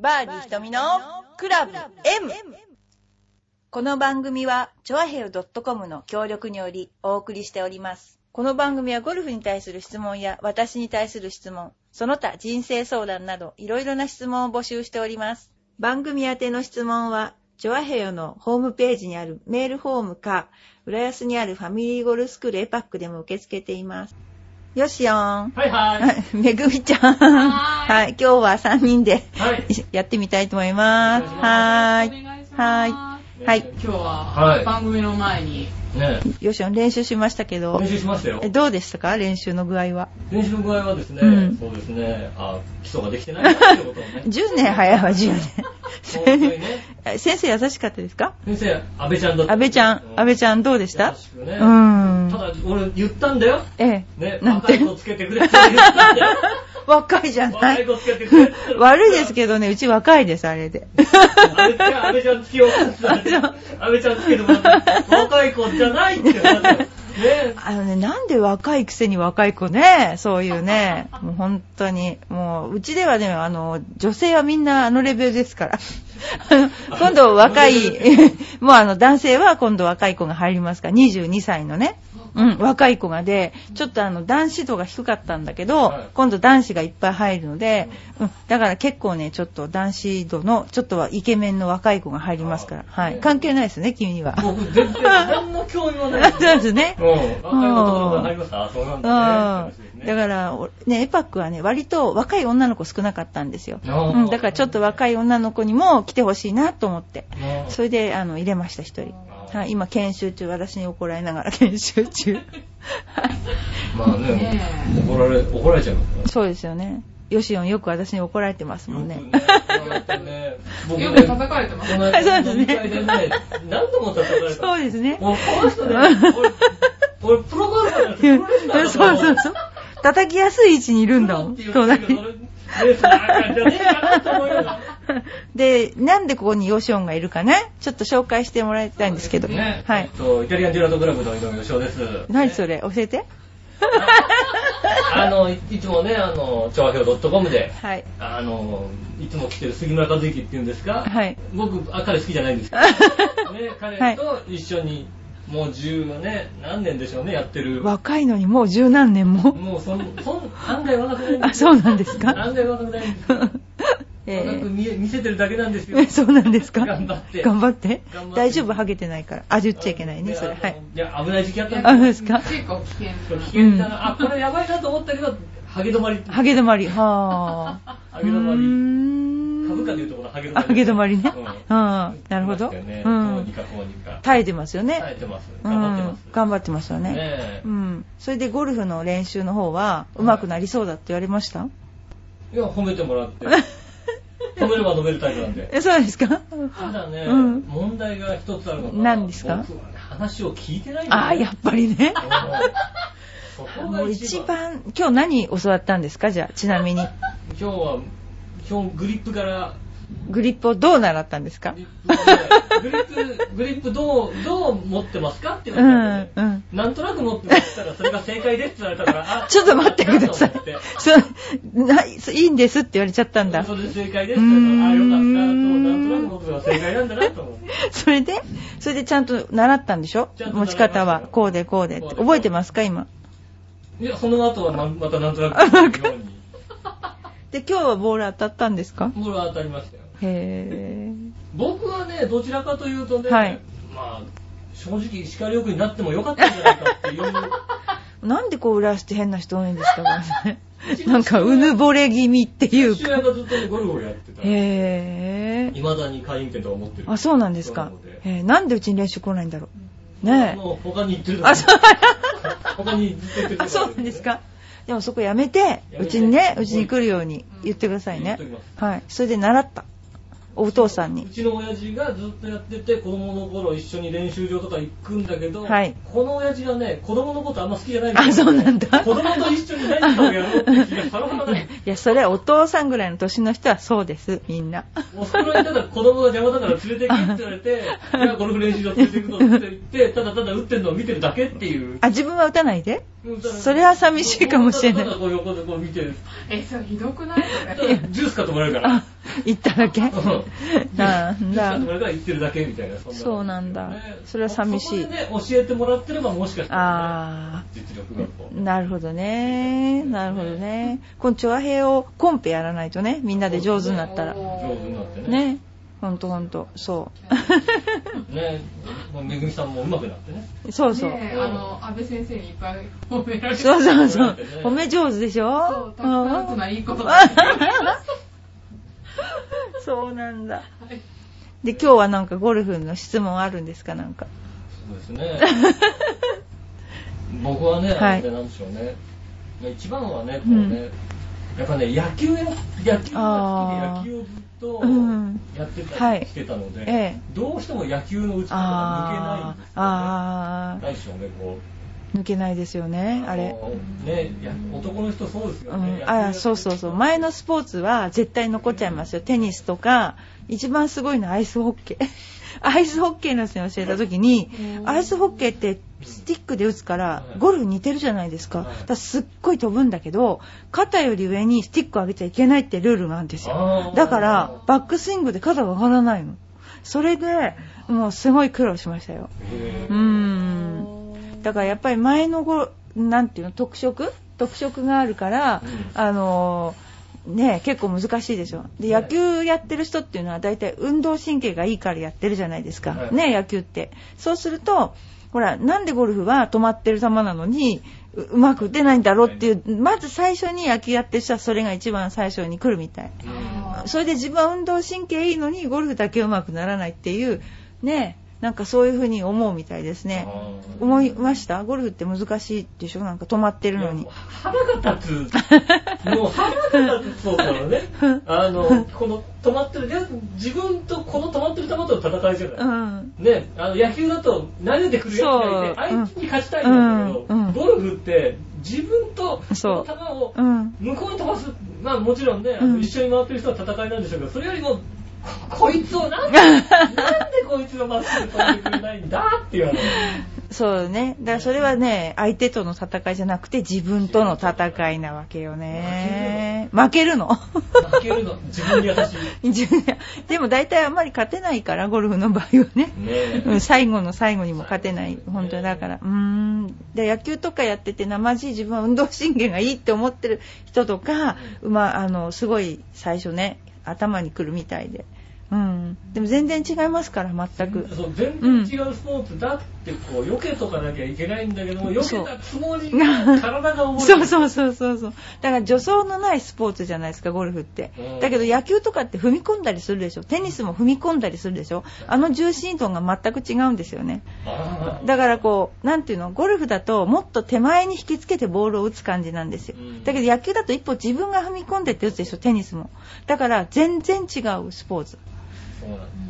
バーディー瞳のクラブ M! この番組は、チョアヘル .com の協力によりお送りしております。この番組はゴルフに対する質問や私に対する質問、その他人生相談などいろいろな質問を募集しております。番組宛ての質問は、チョアヘヨのホームページにあるメールフォームか、浦安にあるファミリーゴルスクールエパックでも受け付けています。よしよん。はいはい。はい めぐみちゃん。はい。今日は3人ではい。やってみたいと思います。おはーい。お願い。ははい今日ははい番組の前に、ねよし練習しましたけど練、習しましたよえ。どうでしたか？練習の具合は。練習の具合はですね、うんそうですね、あ、基礎ができてないなってことをね。10年早いわ、10本当に年。ね。え 先生優しかったですか？先生、安倍ちゃんだった。安倍ちゃん、安倍ちゃんどうでした？優ね。うんた。だ、俺言ったんだよ。ええ。ね、なんて？若い子つけてくれって言ったんだよ。若いじゃない。悪いですけどね、うち若いです、あれで。安倍ちゃん、つけよう安倍ちゃんつけてもらって、若い子じゃないって。ね。あのね、なんで若いくせに若い子ね、そういうね、もう本当に、もう、うちではね、あの、女性はみんなあのレベルですから。今度若い、もうあの、男性は今度若い子が入りますから、22歳のね、うん、若い子がで、ちょっとあの、男子度が低かったんだけど、はい今度男子がいっぱい入るので、うん、だから結構ね、ちょっと男子度の、ちょっとはイケメンの若い子が入りますから、はい。関係ないですね、君には。僕、全然、何の興味もない。そうですね。うん。若い子入そうなんうん。だね。だから、おね、エパックはね、割と若い女の子少なかったんですよ。うん、だからちょっと若い女の子にも来てほしいなと思って。それで、あの、入れました、一人。はい、今、研修中、私に怒られながら研修中。はい。まあねね、怒られ、怒られちゃいますから。そうですよね。ヨシオンよく私に怒られてますもんね。僕よく叩かれてます。このそうですね何度も叩かれた。そうですね。もうこの人ね、俺、俺プロゴルファーじゃなくてプロそうそうそう。叩きやすい位置にいるんだもん。プロ隣にって言ってるけど俺レースなんかじゃねえかなと思いながら で、なんでここにヨシオンがいるかね、ちょっと紹介してもらいたいんですけど。ねはいえっ。とイタリアンジェラートクラブの井上義雄です。何それ？教えて。あの、いいつもね、あの、調和表 .com で、はい。あの、いつも来てる杉村和之っていうんですかはい。僕、あ彼好きじゃないんですけど、ね、彼と一緒に、もう十ね、何年でしょうね、やってる。若いのにもう十何年も？もうそん、そん、案外若くないんあ、ですよ。そうなんですか？案外若くないんですよ。ええ見せてるだけなんですよ。ー、そうなんですか？頑張って頑張って？大丈夫？ハゲてないから。あ、言っちゃいけないね、それ。はい。いや、危ない時期あったんあ、でそうですか？結構危険。危な。険だな。あ、これやばいなと思ったけど、ハゲ止まり。ハゲ止まり。はあ。ハゲ止まり。り株価でいうとこのハゲ止まり。ハゲ止まりね。うんうん。なるほど。う。こうんにかこうにか。耐えてますよね。耐えてます。う頑張ってますん。。頑張ってますよね。うん。それでゴルフの練習の方は、上手くなりそうだって言われました？いや、褒めてもらって。褒めれば伸べるタイプなんで。え、そうですか？ただね、うん問題が一つあるのが、何ですか？僕はね、話を聞いてないんだよああ、やっぱりね。そこもうが一番。一番、今日何教わったんですか？じゃあ、ちなみに。今日は、今日グリップから、グリップをどう習ったんですか？グリップねグリップ、どう、どう持ってますかって言われたうんうんなんとなく持ってましたら、それが正解ですって言われたから、あ、ちょっと待ってください。そう、ないいいんですって言われちゃったんだ。それで正解ですって言われたら、あ、よかった、なんとなく持ってたら正解なんだなと思って。それで？それでちゃんと習ったんでしょ？持ち方はこうでこうでって。覚えてますか今？いや、その後はままたなんとなく。で、今日はボール当たったんですか？ボールは当たりましたよ。へ僕はね、どちらかというとね、はいまあ、正直石川遼君になってもよかったんじゃないかっていう。ー。なんでこう裏して変な人多いんですか？なんかうぬぼれ気味っていう父か。親がずっとねゴルフをやってた。へー。未だに会員権とか持ってる。あ、そうなんですかなので。へーなんでうちに練習来ないんだろう。ねえ。もう他に行ってるあ、そう。他にずっと行ってるあ、そうなんですか。でもそこやめて、うちにね、うちに来るように言ってくださいね。はい。それで習った。お父さんうに。ちの親父がずっとやってて、子供の頃一緒に練習場とか行くんだけど、はいこの親父がね、子供のことあんま好きじゃないんだよあ、そうなんだ。子供と一緒に何かをやろうって気がさらさらない。いや、それはお父さんぐらいの年の人はそうです、みんな。おふくろにただ子供が邪魔だから連れて行けって言われて、いや、ゴルフ練習場連れて行くぞって言って、ただただ打ってるのを見てるだけっていう。あ、自分は打たないで？それは寂しいかもしれないこう横でこう見てる。え、それひどくない。ジュース買ってもらえるから。言っただけ？う んなんだだ。から言ってるだけみたいな、そうなんだねそれは寂しいそこでね、教えてもらってればもしかしたら、ね、あ実力がこう。ー。なるほどね。なるほどね。このチョアヘイをコンペやらないとね、みんなで上手になったら。上手になってね。ね。ほんとほんと。そう めぐみさんも上手くなってね。う。そうそう。あの、安倍先生にいっぱい褒められてそうそうそうね。褒め上手でしそうょたくさんつないいことが。そうなんだ。はいで、今日はなんかゴルフの質問あるんですかなんか？そうですね。僕はね、はいあれなんでしょうね。一番はね、こうね、やっぱね、野球や、野球が好きで野球をずっとうんやってはいたりしてたので、ええどうしても野球の打ち方が抜けないんですよね。あなんでしょうね、こう。ー、抜けないですよね、あれ。のね、男の人そうですようね。ん、あそうそうそう。前のスポーツは絶対残っちゃいますよ。テニスとか一番すごいのはアイスホッケー。アイスホッケーの人に教えた時にうん。アイスホッケーってスティックで打つからゴルフ似てるじゃないですか。だすっごい飛ぶんだけど肩より上にスティックを上げちゃいけないってルールがあるんですよ。だからバックスイングで肩が上がらないの。それでもうすごい苦労しましたよ。へうーんだからやっぱり前のごなんていうの特色？特色があるから、うん。あのーね結構難しいでしょ。でね野球やってる人っていうのは大体運動神経がいいからやってるじゃないですか、はい。ね野球って。そうするとほらなんでゴルフは止まってる球なのにううまく打てないんだろうっていうまず最初に野球やってる人はそれが一番最初に来るみたい。ーそれで自分は運動神経いいのにゴルフだけうまくならないっていうねなんかそういうふうに思うみたいですね。思いました？ゴルフって難しいでしょ？なんか止まってるのに。腹が立つ。もう腹が立つそ うだろうね。あの、この止まってる、自分とこの止まってる球との戦いじゃない。うん。ね、あの野球だと投げてくるやつがいて、相手に勝ちたいんだけど、うん。うん。ゴルフって自分とその球をうん。向こうに飛ばす、まあもちろんね、一緒に回ってる人は戦いなんでしょうけど、それよりも、こ こいつをなんで、なんでこいつがまっすぐ飛んでくれないんだっていうあの、そうね。だからそれはね相手との戦いじゃなくて自分との戦いなわけよね。負けるの。負けるの、自分に優しい。自分ででも大体あんまり勝てないからゴルフの場合はね。ねうん最後の最後にも勝てない。本当にだから。うーん。で野球とかやってて生地自分は運動神経がいいって思ってる人とか、まあ、あのすごい最初ね頭にくるみたいで、うん、でも全然違いますから全く。そう全然違うスポーツだってこう避けとかなきゃいけないんだけども避けたつもりが体が重い。そうそうそうそうそう。だから助走のないスポーツじゃないですかゴルフって。うん。だけど野球とかって踏み込んだりするでしょ。テニスも踏み込んだりするでしょ。あの重心度が全く違うんですよね。だからこう、なんていうの、ゴルフだともっと手前に引きつけてボールを打つ感じなんですよ。うん。だけど野球だと一歩自分が踏み込んでって打つでしょ、テニスも。だから全然違うスポーツ。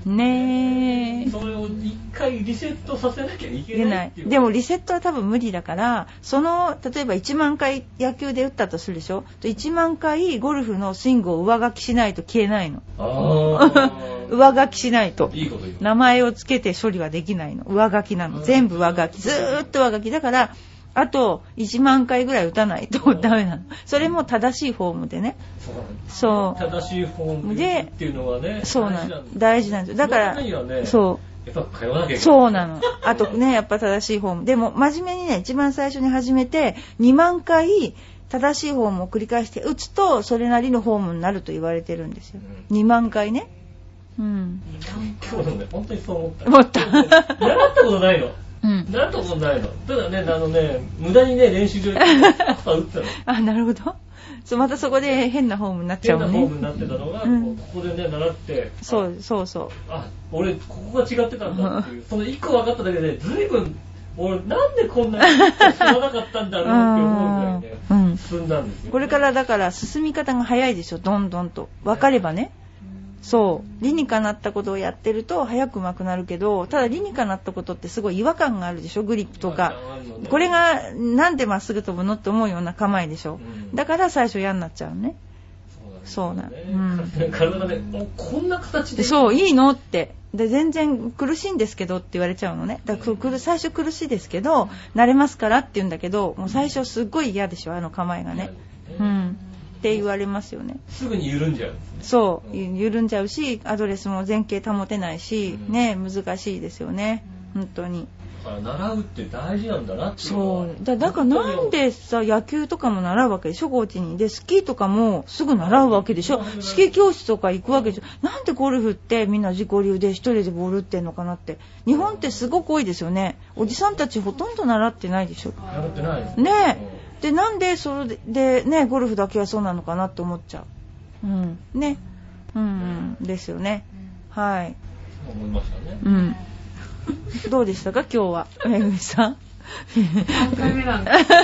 ねえ。それを一回リセットさせなきゃいけ出ない。でもリセットは多分無理だから、その、例えば1万回野球で打ったとするでしょ？1万回ゴルフのスイングを上書きしないと消えないの。上書きしないと。名前をつけて処理はできないの。上書きなの。全部上書き。ずーっと上書き。だから、あと1万回ぐらい打たないとダメなの。それも正しいフォームでね。そう。正しいフォームでっていうのはね、そうなの。大事なんです大事なんですよ。だからね、そやっぱ通わなきゃいけう。ない。そうなの。あとね、やっぱ正しいフォーム。でも、真面目にね、一番最初に始めて、2万回、正しいフォームを繰り返して打つと、それなりのフォームになると言われてるんですよ。う2万回ね。うん。今日のね、本当にそう思った。思った習ったことないの。うん。習ったことないの。ただね、あのね、無駄にね、練習場行って、朝打ってたの。あ、なるほど。そう、またそこで変なフォームになっちゃうもんね。変なフォームになってたのが、うんこうここでね、習って、そう、そうそう。あ、俺、ここが違ってたんだっていう、その一個分かっただけで、ずいぶん、俺、なんでこんなに知らなかったんだろうって思うぐらいね、うん進んだんですよ。これからだから進み方が早いでしょ、どんどんと。分かればね。そう。理にかなったことをやってると早く上手くなるけど、ただ理にかなったことってすごい違和感があるでしょ、グリップとか。これがなんでまっすぐ飛ぶのって思うような構えでしょ？うんだから最初嫌になっちゃうね。そうなの、ね。体がね、もうこんな形で？でそう、いいのって。で、全然苦しいんですけどって言われちゃうのね。だから最初苦しいですけど、慣れますからって言うんだけど、もう最初すっごい嫌でしょ、あの構えがね。うん。って言われますよね。すぐに緩んじゃうね。そう、緩んじゃうし、アドレスも前傾保てないし、うんね、難しいですよね。本当に。だから習うって大事なんだなってそう。だだからなんでさ、野球とかも習うわけでしょ、コーチに。で、スキーとかもすぐ習うわけでしょ。スキー教室とか行くわけでしょ。なんでゴルフってみんな自己流で一人でボール打ってんのかなって。日本ってすごく多いですよね。おじさんたちほとんど習ってないでしょ。習ってないですねえ。で、なんでそれで、ね、ゴルフだけはそうなのかなって思っちゃう。うん。ね。うん、うん。ですよね。はい。思いましたね。うん。どうでしたか今日は？めぐみさん。3回目なんですけど。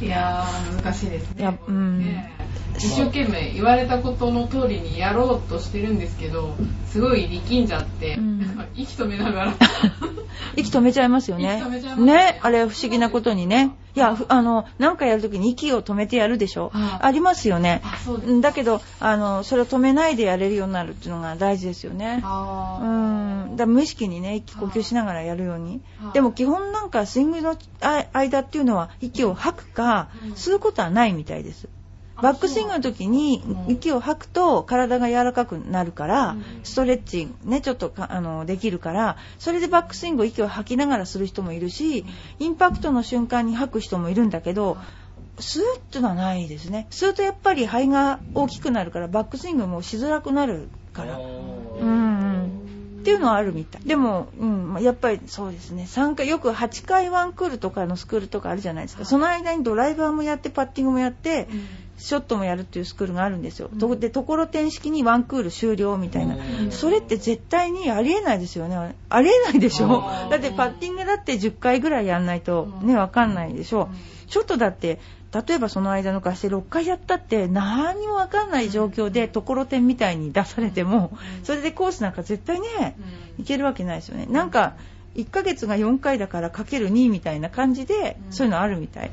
いやー、難しいですね。いやうんねえ一生懸命言われたことの通りにやろうとしてるんですけど、すごい力んじゃって、うん 息止めながら。息止めちゃいますよね。息止めちゃいますね。あれ不思議なことにね。いや、ふあの、なんかやるときに息を止めてやるでしょ。はいありますよね。だけど、あの、それを止めないでやれるようになるっていうのが大事ですよね。うん。だから無意識にね、息呼吸しながらやるようには。いでも基本なんかスイングのあ間っていうのは息を吐くかうん、吸うことはないみたいです。あバックスイングの時にうん息を吐くと体が柔らかくなるから、うん。ストレッチねちょっとかあのできるからそれでバックスイングを息を吐きながらする人もいるしインパクトの瞬間に吐く人もいるんだけど吸うっていうのはないですね。吸うとやっぱり肺が大きくなるからバックスイングもしづらくなるから。っていうのはあるみたい。でも、うん、まあやっぱりそうですね。3回よく8回ワンクールとかのスクールとかあるじゃないですか。その間にドライバーもやってパッティングもやってうんショットもやるっていうスクールがあるんですよ。うん。とで、ところてん式にワンクール終了みたいな。う。ん。それって絶対にありえないですよね。ありえないでしょ？だってパッティングだって10回ぐらいやんないとね、わかんないでしょ？ショットだって、例えばその間の貸して6回やったって何にもわかんない状況でところてんみたいに出されても、それでコースなんか絶対ね、いけるわけないですよね。なんか、1ヶ月が4回だからかける2みたいな感じで、そういうのあるみたい。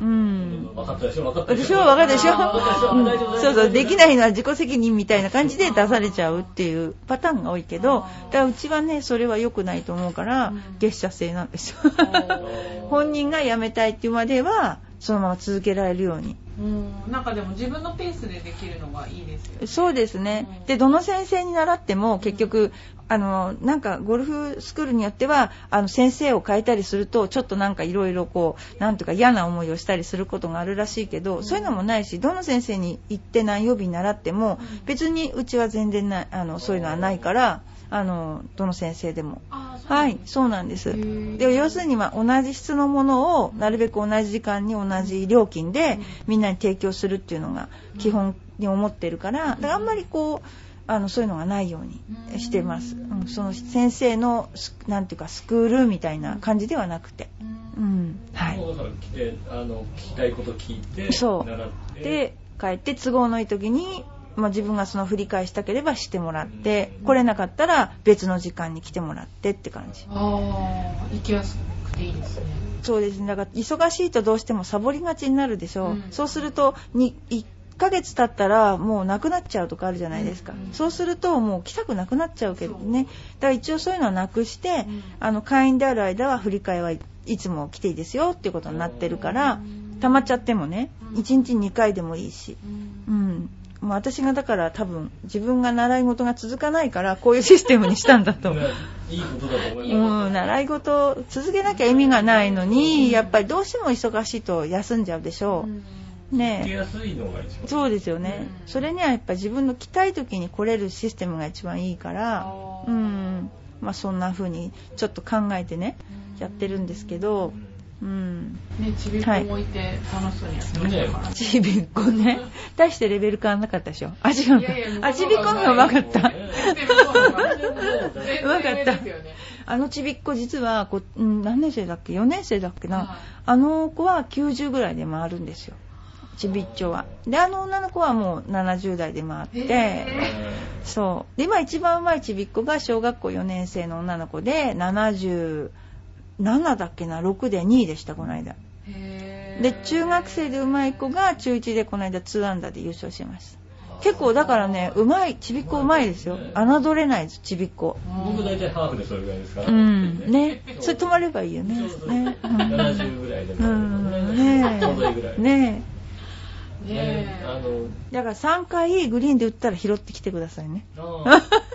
うん。分かったでしょ分かったででしょ。分かるでしょ、分かったでしょ。うん。大丈夫そうそうできないのは自己責任みたいな感じで出されちゃうっていうパターンが多いけどだからうちはねそれは良くないと思うから、うん。月謝制なんですよ。ー。本人が辞めたいっていうまではそのまま続けられるように。うん。なんかでも自分のペースでできるのがいいですよ。そうですね。うんでどの先生に習っても結局あのなんかゴルフスクールによってはあの先生を変えたりするとちょっとなんかいろいろこうなんとか嫌な思いをしたりすることがあるらしいけど、うん。そういうのもないしどの先生に行って何曜日に習ってもうん。別にうちは全然ないあのそういうのはないからあのどの先生でも。はいそうなんです。で要するには同じ質のものをなるべく同じ時間に同じ料金でうん。みんなに提供するっていうのが基本に思ってるから、だからあんまりこうあのそういうのがないようにしてます。うん、その先生のスなんていうかスクールみたいな感じではなくて、うんうん、はい。だから来てあの聞きたいこと聞いてそう習ってで帰って都合のいい時に、まあ、自分がその振り返したければしてもらってうん来れなかったら別の時間に来てもらってって感じ。ああ、行きやすくていいですね。そうですね。だから忙しいとどうしてもサボりがちになるでしょう。うんそうするとに1ヶ月経ったらもうなくなっちゃうとかあるじゃないですか。うんそうするともう来たくなくなっちゃうけどね。だから一応そういうのはなくして、うんあの会員である間は振り替えはいいつも来ていいですよっていうことになってるから、溜まっちゃってもね、うん1日2回でもいいし。うんうん。もう私がだから多分自分が習い事が続かないからこういうシステムにしたんだと思う。いいことだと思いますうん、習い事を続けなきゃ意味がないのに、やっぱりどうしても忙しいと休んじゃうでしょう。ねやすいのが一番そうですよね。うんそれにはやっぱ自分の来たい時に来れるシステムが一番いいから、うん。まあそんな風にちょっと考えてね、やってるんですけど、うん。ね、ちびっこもいて楽しそうにやってましたからね。ちびっこね。大してレベル変わんなかったでしょ？あ、違ういやいやか。あ、ちびっこの方がうまかった。うまか ったあのちびっこ実はこ、うん、何年生だっけ ?4 年生だっけな、はいあの子は90ぐらいで回るんですよ。ちびっちょは。で、あの女の子はもう70代で回って、へそう。で、今一番上手いちびっ子が小学校4年生の女の子で、77だっけな、6で2位でした、この間。で、中学生で上手い子が中1でこの間2アンダーで優勝しました。結構だからね、上手い、ちびっこ上手いですよ。侮れないです、ちびっこ。僕大体ハーフでそれぐらいですからうん。ね。それ止まればいいよね。そうそうね。うん70ぐらいでもうん。ねちょうどいいぐらいえ。ねえ。ねえあの、だから3回グリーンで打ったら拾ってきてくださいね。ああ。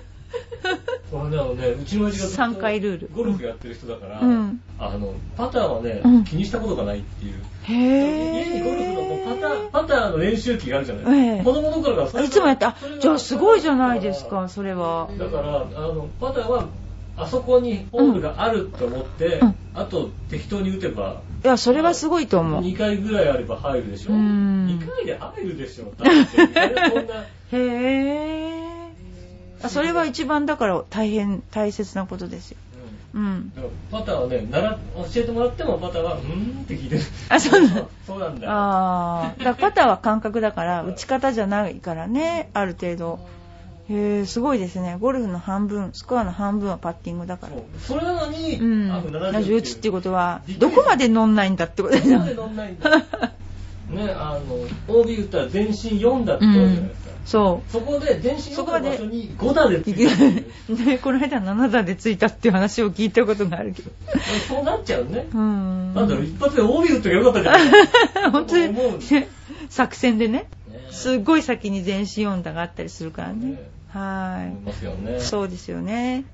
これね、あのね、うちの親父がずっと三回ルールゴルフやってる人だから、うんあの、パターはね、うん気にしたことがないっていう。へ家にゴルフのパター、ー。パターの練習機があるじゃない、ええ子供の頃からいつもやって、あそれ、がじゃあすごいじゃないですか、それは。だから、あの、パターは、あそこにホールがあると思って、うんあと適当に打てば、いや、それはすごいと思う。2回ぐらいあれば入るでしょ？うん2回で入るでしょ。だってこんな、へー。あそれは一番だから大変大切なことですよ。うんパターはね、なら教えてもらってもパターは、うーんって聞いてる。あそうなの？そうなんだ。ああ、だからパターは感覚だから、打ち方じゃないからね、ある程度。へえ、すごいですね。ゴルフの半分、スコアの半分はパッティングだから。それなのに、うん。あの70打ちっていうことはどこまで乗んないんだってことですよどこまで乗んないんだ。ね、あの、OB 打ったら全身4打ってじゃないですか。そそこで全身4そこまで打の場所に5打でつう。いてるっていう。ね、この間7打でついたっていう話を聞いたことがあるけど。そうなっちゃうね。うん。なんだろう、一発で OB 打っときゃよかったじゃん。本当に作戦でね、ねすっごい先に全身4打があったりするからねね。は思いますよね。い。そうですよね。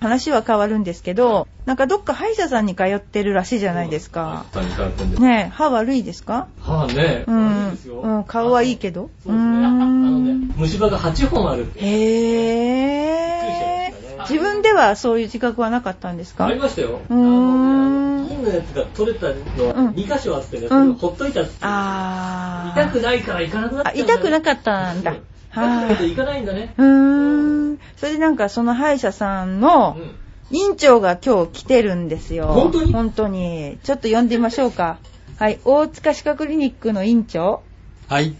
話は変わるんですけど、なんかどっか歯医者さんに通ってるらしいじゃないですか。そう。歯医者さんに通ってんですねえ歯悪いですか？歯ね、うんですよ。うん顔はいいけど？そうですね。あのね、虫歯が8本あるって。へー。自分ではそういう自覚はなかったんですか？ありましたよ。うーんあのやつが取れたのはうん2箇所あってね、うんほっといたっうあー。痛くないから行かなくなっちゃあうんだよ痛くなかったんだ。痛くないと行かないんだね。うーん。それでなんかその歯医者さんのうん院長が今日来てるんですよ。本当に？本当に。ちょっと呼んでみましょうか。はい。大塚歯科クリニックの院長。はい。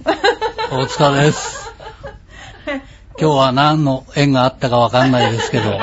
大塚です。今日は何の縁があったかわかんないですけど、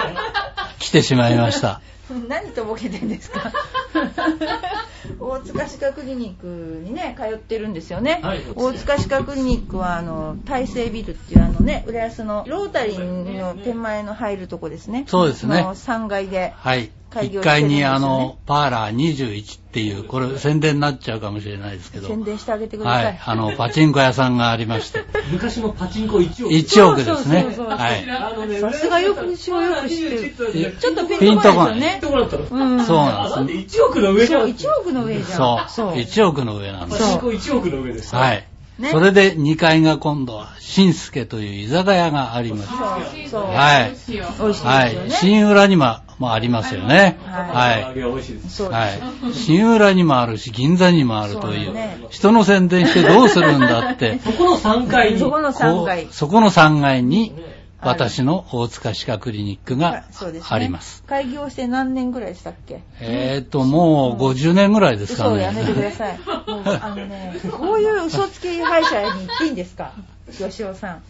来てしまいました。何とぼけてんですか？大塚歯科クリニックにね通ってるんですよね、はい大塚歯科クリニックはあの大成ビルっていうあのね浦安のロータリーの手前の入るとこですね。そうですね。の3階で。はい。1開業してるんですよね階にあの、パーラー21っていう、これ宣伝になっちゃうかもしれないですけど、宣伝してあげてください、はい。あの、パチンコ屋さんがありまして、昔のパチンコ1億。1億ですねそうそうそう。そうはい。あのねさすがよく一応よく知ってるるちょっとピピンとこないこないですよねとこだったのうんそうあ、ななんんでです。1億の上じゃん。そう1億の上じゃんそう。1億の上なんです。パチンコ1億の上でした。はい。ねそれで2階が今度は、新助という居酒屋があります。はい美味しはい。新浦にももありますよね。はいはい。はい。新浦にもあるし、銀座にもあるという人の宣伝してどうするんだって、そこの3階に。そこの3階そこの3階にね、私の大塚歯科クリニックがあります。開業して何年ぐらいしたっけ？えーと、もう50年ぐらいですかね。嘘をやめてください。もうあのね、こういう嘘つき歯医者に行っていいんですか？吉尾さん。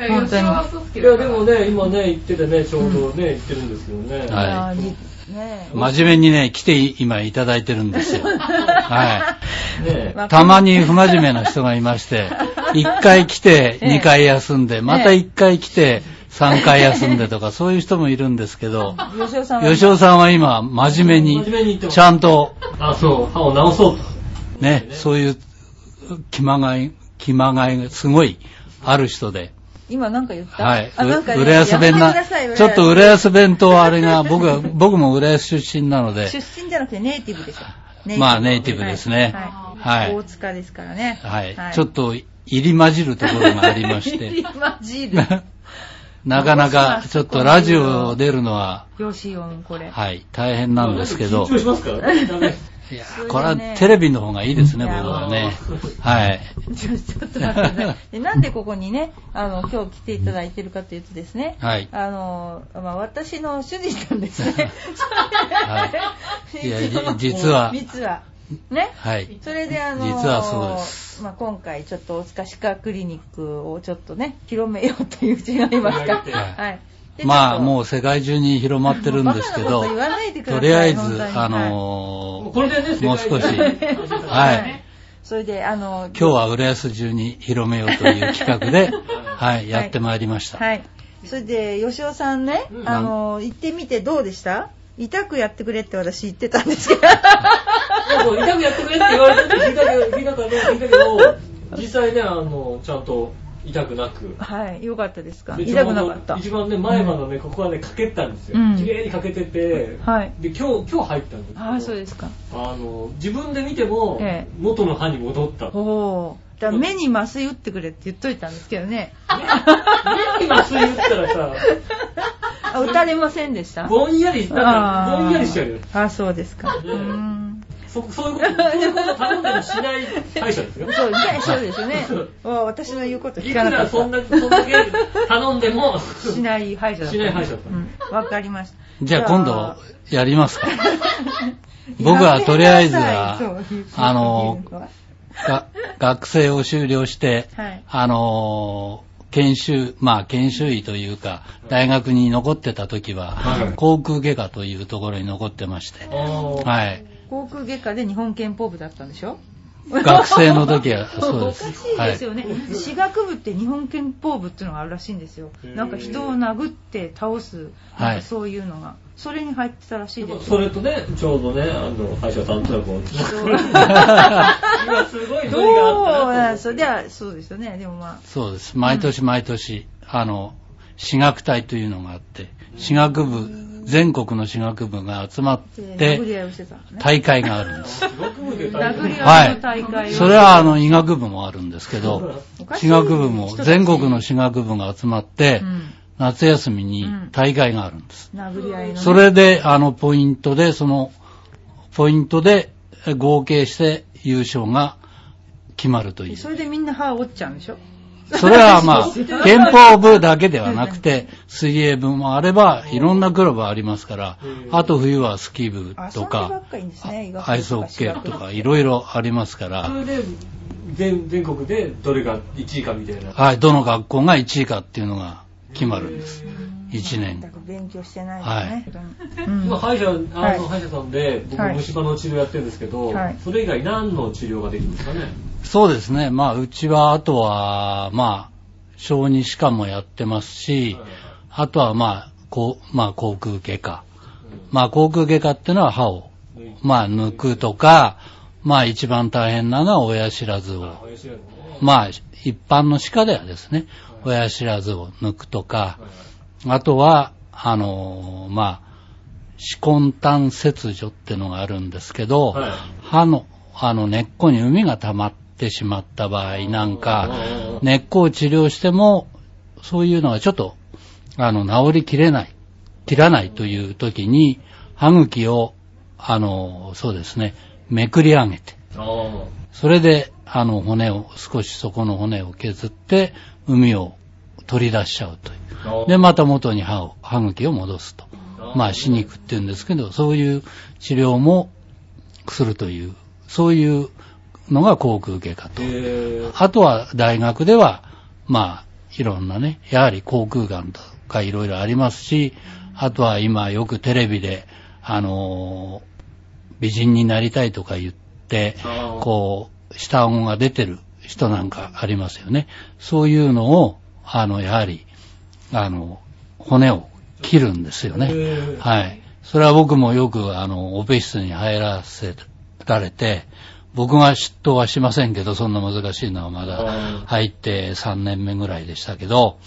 いや吉尾は嘘つきいや、でもね、今ね、行っててね、ちょうどね、行ってるんですけどね。はいね真面目にね、来て今いただいてるんですよ。はい。たまに不真面目な人がいまして、1回来て2回休んで、また1回来て3回休んでとか、そういう人もいるんですけど、吉尾さんは。吉尾さんは今、真面目にちゃんと、あ、そう、歯を直そうと。ね、そういう気まがい、気まがいがすごいある人で、今なんか言った？はい。あ、なんかね浦安弁なちょっと浦安弁とあれが、僕は、僕も浦安出身なので、出身じゃなくてネイティブでしょ。まあネイティブですねはい。はい大塚ですからね。はい。ちょっと入り混じるところがありまし入りて、混じる。なかなかちょっとラジオ出るのは、よしよん、これ。はい、大変なんですけど緊、張しますからね。いやこれはテレビの方がいいですね、僕はね。はい。ちょっと待ってくださいでなんでここにね、あの、今日来ていただいてるかというとですね、はいあの、まあ、私の主人なんですね。はい いやじ実は実は。ね？はい。それであの実はそうですまあ、今回ちょっと大塚歯科クリニックをちょっとね、広めようという違いますか？はいはい。でまあもうう世界中に広まってるんですけどとりあえずあのーもう少し、はい。それで、あの、今日は浦安中に広めようという企画で、はい、やってまいりました。はい。それで、吉尾さんね、うんあの、行ってみてどうでした？痛くやってくれって私言ってたんですけど。そう痛くやってくれって言われてて聞いたけど、聞いたからね、聞いたけど、実際ね、あの、ちゃんと痛くなく。はい、よかったですかで痛くなかった。一番ね、前歯のね、ここはね、かけたんですようん。綺麗にかけてて、はいで、今日、今日入ったんですああ、そうですか。あの、自分で見てもええ、元の歯に戻った。おお。目に麻酔打ってくれって言っといたんですけどね。目に麻酔打ったらさ、あ、打たれませんでした？ぼんやり、なんか、ぼんやりしちゃうよ。ああ、そうですか。うん。そ、そういうこと、そういうこと頼んでもしない歯医者ですよ。そうですね、そうですよね。わ私の言うこといくら聞かなかった。そんな、そんだけ頼んでも、しない歯医者だった。しない歯医者だったうん。わかりました。じゃあ今度やりますか 僕はとりあえずはあの が学生を修了して、はいあのー研修、まあ研修医というか、大学に残ってた時は、はい。航空外科というところに残ってまして、はい。航空外科で日本憲法部だったんでしょ？学生の時はそう。おかです。しいですよね、歯学部って日本憲法部っていうのがあるらしいんですよ。なんか人を殴って倒すはいなんかそういうのが、それに入ってたらしいです。それとね、ちょうどね、あの、歯医者さんとはこう、今すごいど距離があったなとうそりゃそうですよね。でもまあ。そうです。毎年毎年、あの、私学隊というのがあって、私学部、全国の私学部が集まって、大会があるんです。学部で大殴り変合いの大会を、それはあの医学部もあるんですけど、私学部も全国の私学部が集まってう、ん。夏休みに大会があるんです。それで、あの、ポイントで、その、ポイントでえ合計して優勝が決まるという。それでみんな歯を折っちゃうんでしょ？それはまあ、憲法部だけではなくて、水泳部もあれば、いろんなクラブありますから、あと冬はスキー部とかアイスホッケーとか、いろいろありますから。そ、れで、全全国でどれが1位かみたいな。はい、どの学校が1位かっていうのが決まるんです。1年。だ。から勉強してないですね、本当に今、歯医者、歯医者さんで、僕、はい。虫歯の治療やってるんですけど、はい。それ以外何の治療ができるんですかね？そうですね。まあ、うちは、あとは、まあ、小児歯科もやってますし、あとは、まあ、こう、まあ、航空外科。まあ、航空外科っていうのは歯を、まあ、抜くとか、まあ、一番大変なのは親知らずを、まあ、一般の歯科ではですね、親知らずを抜くとか、あとは、あの、まあ、歯根端切除ってのがあるんですけど、はい歯の、あの、根っこに膿が溜まってしまった場合なんか、根っこを治療しても、そういうのがちょっと、あの、治りきれない、切らないという時に、歯茎を、あの、そうですね、めくり上げて、それで、あの、骨を、少しそこの骨を削って、海を取り出しちゃうという。で、また元に歯を、歯茎を戻すと。まあ、歯肉って言うんですけど、そういう治療もするという、そういうのが航空外科と。えあとは大学では、まあ、いろんなね、やはり航空がんとかいろいろありますし、あとは今よくテレビで、あのー美人になりたいとか言ってこう、下顎が出てる人なんかありますよね。そういうのを、あの、やはり、あの、骨を切るんですよね。はい。それは僕もよく、あの、オペ室に入らせられて、僕が嫉妬はしませんけど、そんな難しいのはまだうん入って3年目ぐらいでしたけど、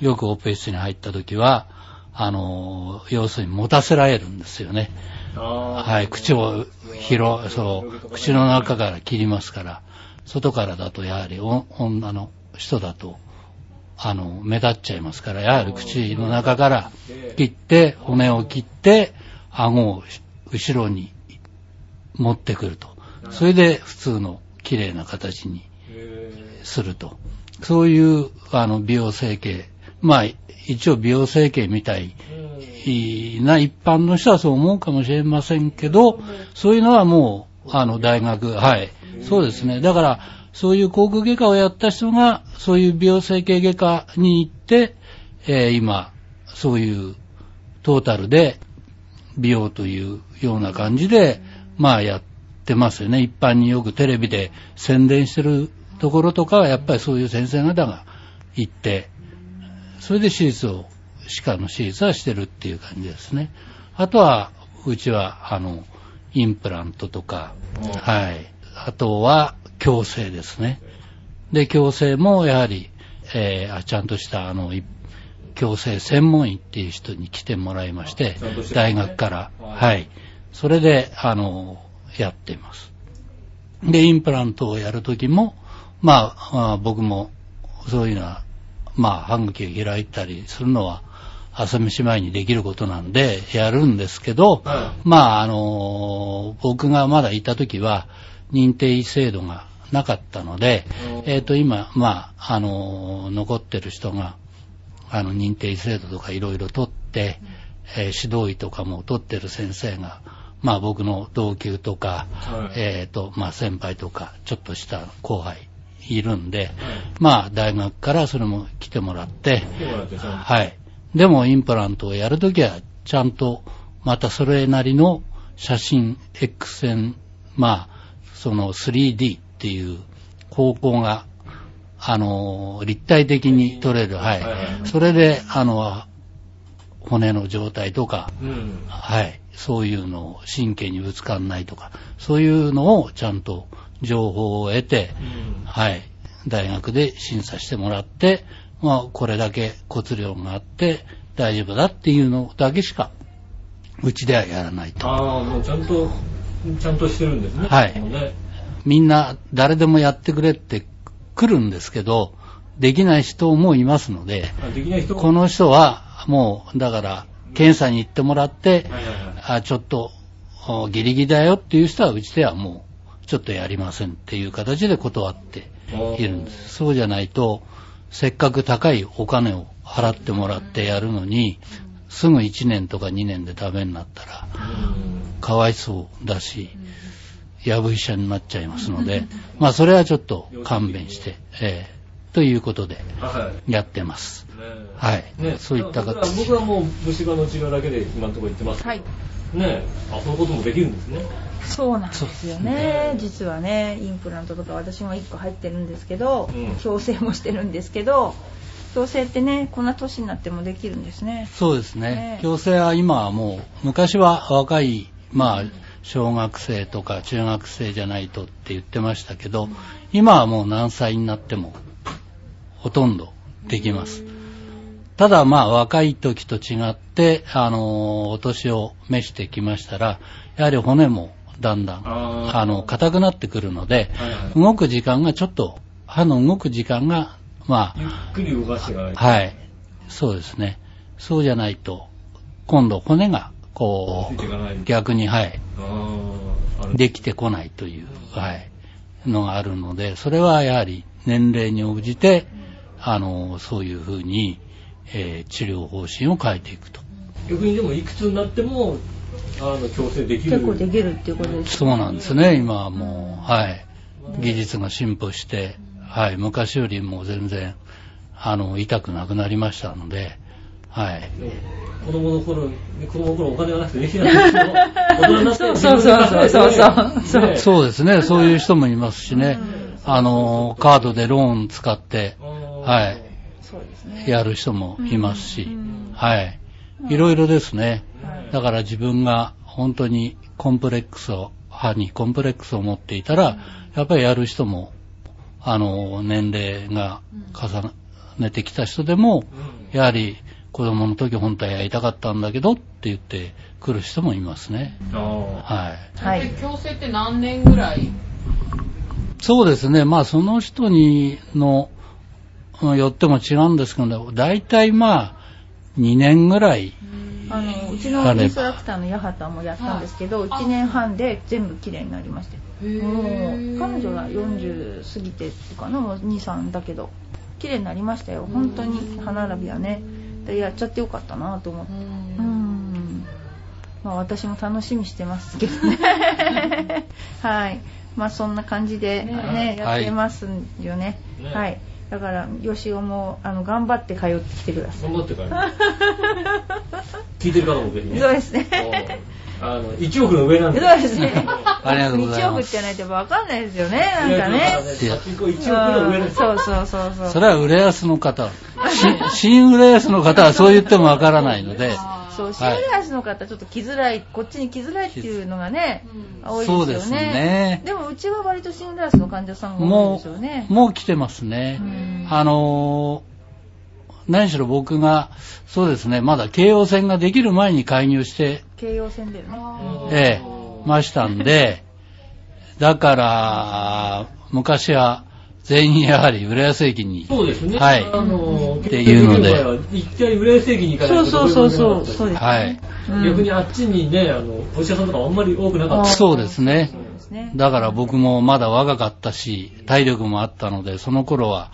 よくオペ室に入った時は、あの、要するに持たせられるんですよね。はい、口を広、そう、口の中から切りますから、外からだとやはりお女の人だと、あの、目立っちゃいますから、やはり口の中から切って、骨を切って、顎を後ろに持ってくると。それで普通の綺麗な形にへすると。そういう、あの、美容整形。まあ、一応美容整形みたいーな一般の人はそう思うかもしれませんけど、そういうのはもう、あの、大学、はい。そうですね。だから、そういう航空外科をやった人が、そういう美容整形外科に行って、えー今、そういうトータルで美容というような感じで、まあやってますよね。一般によくテレビで宣伝してるところとかは、やっぱりそういう先生方が行って、それで手術を、歯科の手術はしてるっていう感じですね。あとは、うちは、あの、インプラントとか、はい。あとは、矯正ですね。で、矯正もやはり、えーあちゃんとした、あの、い矯正専門医っていう人に来てもらいまして大学から。はいはい。それで、あの、やっています。で、インプラントをやるときも、まあ、あ僕も、そういうのは、まあ、歯茎を開いたりするのは、朝飯前にできることなんで、やるんですけど、はまあ、あの僕がまだいたときは、認定医制度がなかったので、えっ、と、今、まあ、あの残ってる人が、あの、認定医制度とかいろいろ取って、えー指導医とかも取ってる先生が、まあ僕の同級とか、はいえっ、と、まあ先輩とか、ちょっとした後輩いるんで、まあ大学からそれも来てもらって、はい。でもインプラントをやるときは、ちゃんと、またそれなりの写真、X 線、まあ、その 3D っていう方向が、あの、立体的に撮れる、はい。はいはいそれで、あの、骨の状態とか、うん。はい。そういうのを神経にぶつかんないとか、そういうのをちゃんと情報を得て、うんはい。大学で審査してもらって、まあ、これだけ骨量があって大丈夫だっていうのだけしか、うちではやらないと。ああ、もうちゃんと、ちゃんとしてるんですね。はいねみんな誰でもやってくれって来るんですけど、できない人もいますので、あできない人この人はもう、だから、検査に行ってもらって、はいはいはいあちょっと、おギリギリだよっていう人は、うちではもう、ちょっとやりませんっていう形で断っているんです。そうじゃないと、せっかく高いお金を払ってもらってやるのに、すぐ1年とか2年でダメになったら、うんかわいそうだし、やぶ医者になっちゃいますので、まあそれはちょっと勘弁して、ええということではい。やってます。ねはい。ね、そういった僕は形僕はもう虫歯の治療だけで今のところ行ってます。はい。ねあ、そのこともできるんですね。そうなんですよね。実はね、インプラントとか私も1個入ってるんですけど、うん矯正もしてるんですけど、矯正ってね、こんな年になってもできるんですね。そうですねね。矯正は今はもう、昔は若い、まあ、小学生とか中学生じゃないとって言ってましたけど、今はもう何歳になっても、ほとんどできます。ただまあ若い時と違って、あのーお年を召してきましたら、やはり骨もだんだん、あの、硬くなってくるので、はいはい動く時間がちょっと、歯の動く時間が、まあ、ゆっくり動かして。はい。そうですね。そうじゃないと、今度骨が、こ。う、逆に、はい、できてこないという、はい、のがあるので、それはやはり年齢に応じて、あの、そういうふうに、えー治療方針を変えていくと。逆にでもいくつになっても、あの、矯正できる。結構できるっていうことですそうなんですね、今はもう、はい。技術が進歩して、はい、昔よりも全然、あの、痛くなくなりましたので、はい。子供の頃、子供の頃お金がなくてできないんですけど、大人になってそうそうそうそうそうそうねそうですね、そういう人もいますしね、あの、カードでローン使って、はい。やる人もいますしうん、はい。いろいろですねはい。だから自分が本当にコンプレックスを、歯にコンプレックスを持っていたら、やっぱりやる人も、あの、年齢が重ねてきた人でも、やはり子供の時本当はやりたかったんだけどって言って来る人もいますね。ああはい。はいで矯正って何年ぐらい？そうですね。まあ、その人にの、うんよっても違うんですけど、大体まあ、2年ぐらい、あの、うちのインストラクターの八幡もやったんですけど、はい1年半で全部綺麗になりましたよ。へもう、ー彼女が40過ぎてかな、もう2、3だけど、綺麗になりましたよ。本当に歯並びはね。でやっちゃってよかったなと思って。うん。まあ私も楽しみしてますけどね。はい。まあそんな感じでね、ねやってますよね。ねはい。だから、よしおも、あの、頑張って通ってきてください。頑張ってから。聞いてる方もぜひね。そうですねうん。あの、1億の上なんで。そうですね。ありがとうござい1億ます。じゃないとわかんないですよね、なんかね。いや1億の上です。そうそうそうそう。それは浦安の方、し 新浦安の方はそう言ってもわからないので、そう、シンはいグル足の方ちょっと来づらい、こっちに来づらいっていうのがね、うん多いですよね。そうですねでもうちは割とシングル足の患者さんが多いもですよね。う、もう来てますね。うんあのー何しろ僕が、そうですね、まだ京王線ができる前に開業して、京葉線でね。ええ、ましたんで、だから、昔は全員やはり浦安駅に、そうですね。はいあの、っていうので一回浦安駅に行かないとそうそうそうそう。はい。うん逆にあっちにね、あの、お医者さんとかあんまり多くなかった。そうですね。そうですね。だから僕もまだ若かったし、体力もあったので、その頃は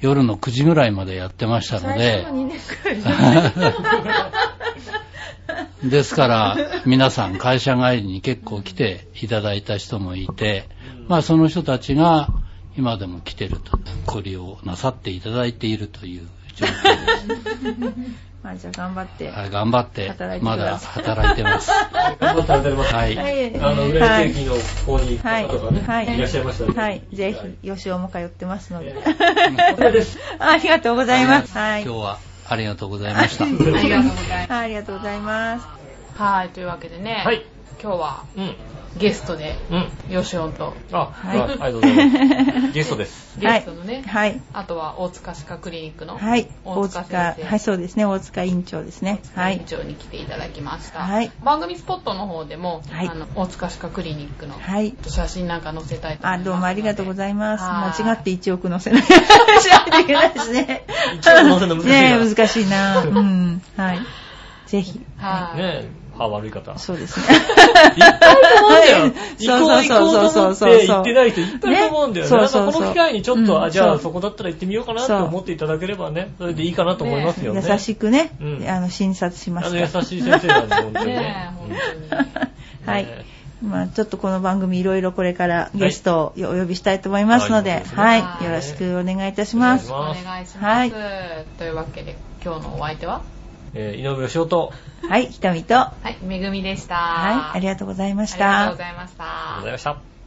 夜の9時ぐらいまでやってましたの最で初、の2年くらいじゃないですから、皆さん会社帰りに結構来ていただいた人もいて、まあその人たちが今でも来てると、ご利用なさっていただいているという状況 まあじゃあ頑張って。で、はい、頑張って働いてくまだ働いてます。頑張って働いてます。はいはいあの、浦安駅の方にはい。方とかね、はい。いらっしゃいましたので。はい。ぜひ、吉尾も通ってますので。ありがとうございます。はい。今日はありがとうございました。ありがとうございます。はい、ありがとうございます。はい、というわけでね、はい。今日はうん。ゲストで、うん。ヨシオンと、あ、はいありがとうございます。ゲストです。ゲストのね、はい。あとは大塚歯科クリニックのはい。大塚先生、はい、そうですね。大塚院長ですね。はい院。長に来ていただきました。はい番組スポットの方でも、はいあの大塚歯科クリニックのはい。写真なんか載せたいと思いあ、ます。どうもありがとうございます。はい間違って1億載せない。しないといけないですね。1億載せるの難しいなねえ難しいな。うん。はい。ぜひ。はい。ねえ、歯悪い方。そうですね。いっぱと思うんだよ。行こそうう行こうと思って行ってない人いっぱと思うんだよね。この機会にちょっと、じゃあそこだったら行ってみようかなってそう思っていただければね、それでいいかなと思いますよね。優しくね診察しまあのした。優しい先生なんで、本当に。はいね。まあちょっとこの番組いろいろこれからゲストをお呼びしたいと思いますので、はいよろしくお願いいたします。おお願いします。はいというわけで、今日のお相手は？えー井上義雄と、はい。ひとみと、ははい、めぐみでした。い。ありがとうございましありがとうたご。ざいました。ありがとうございました。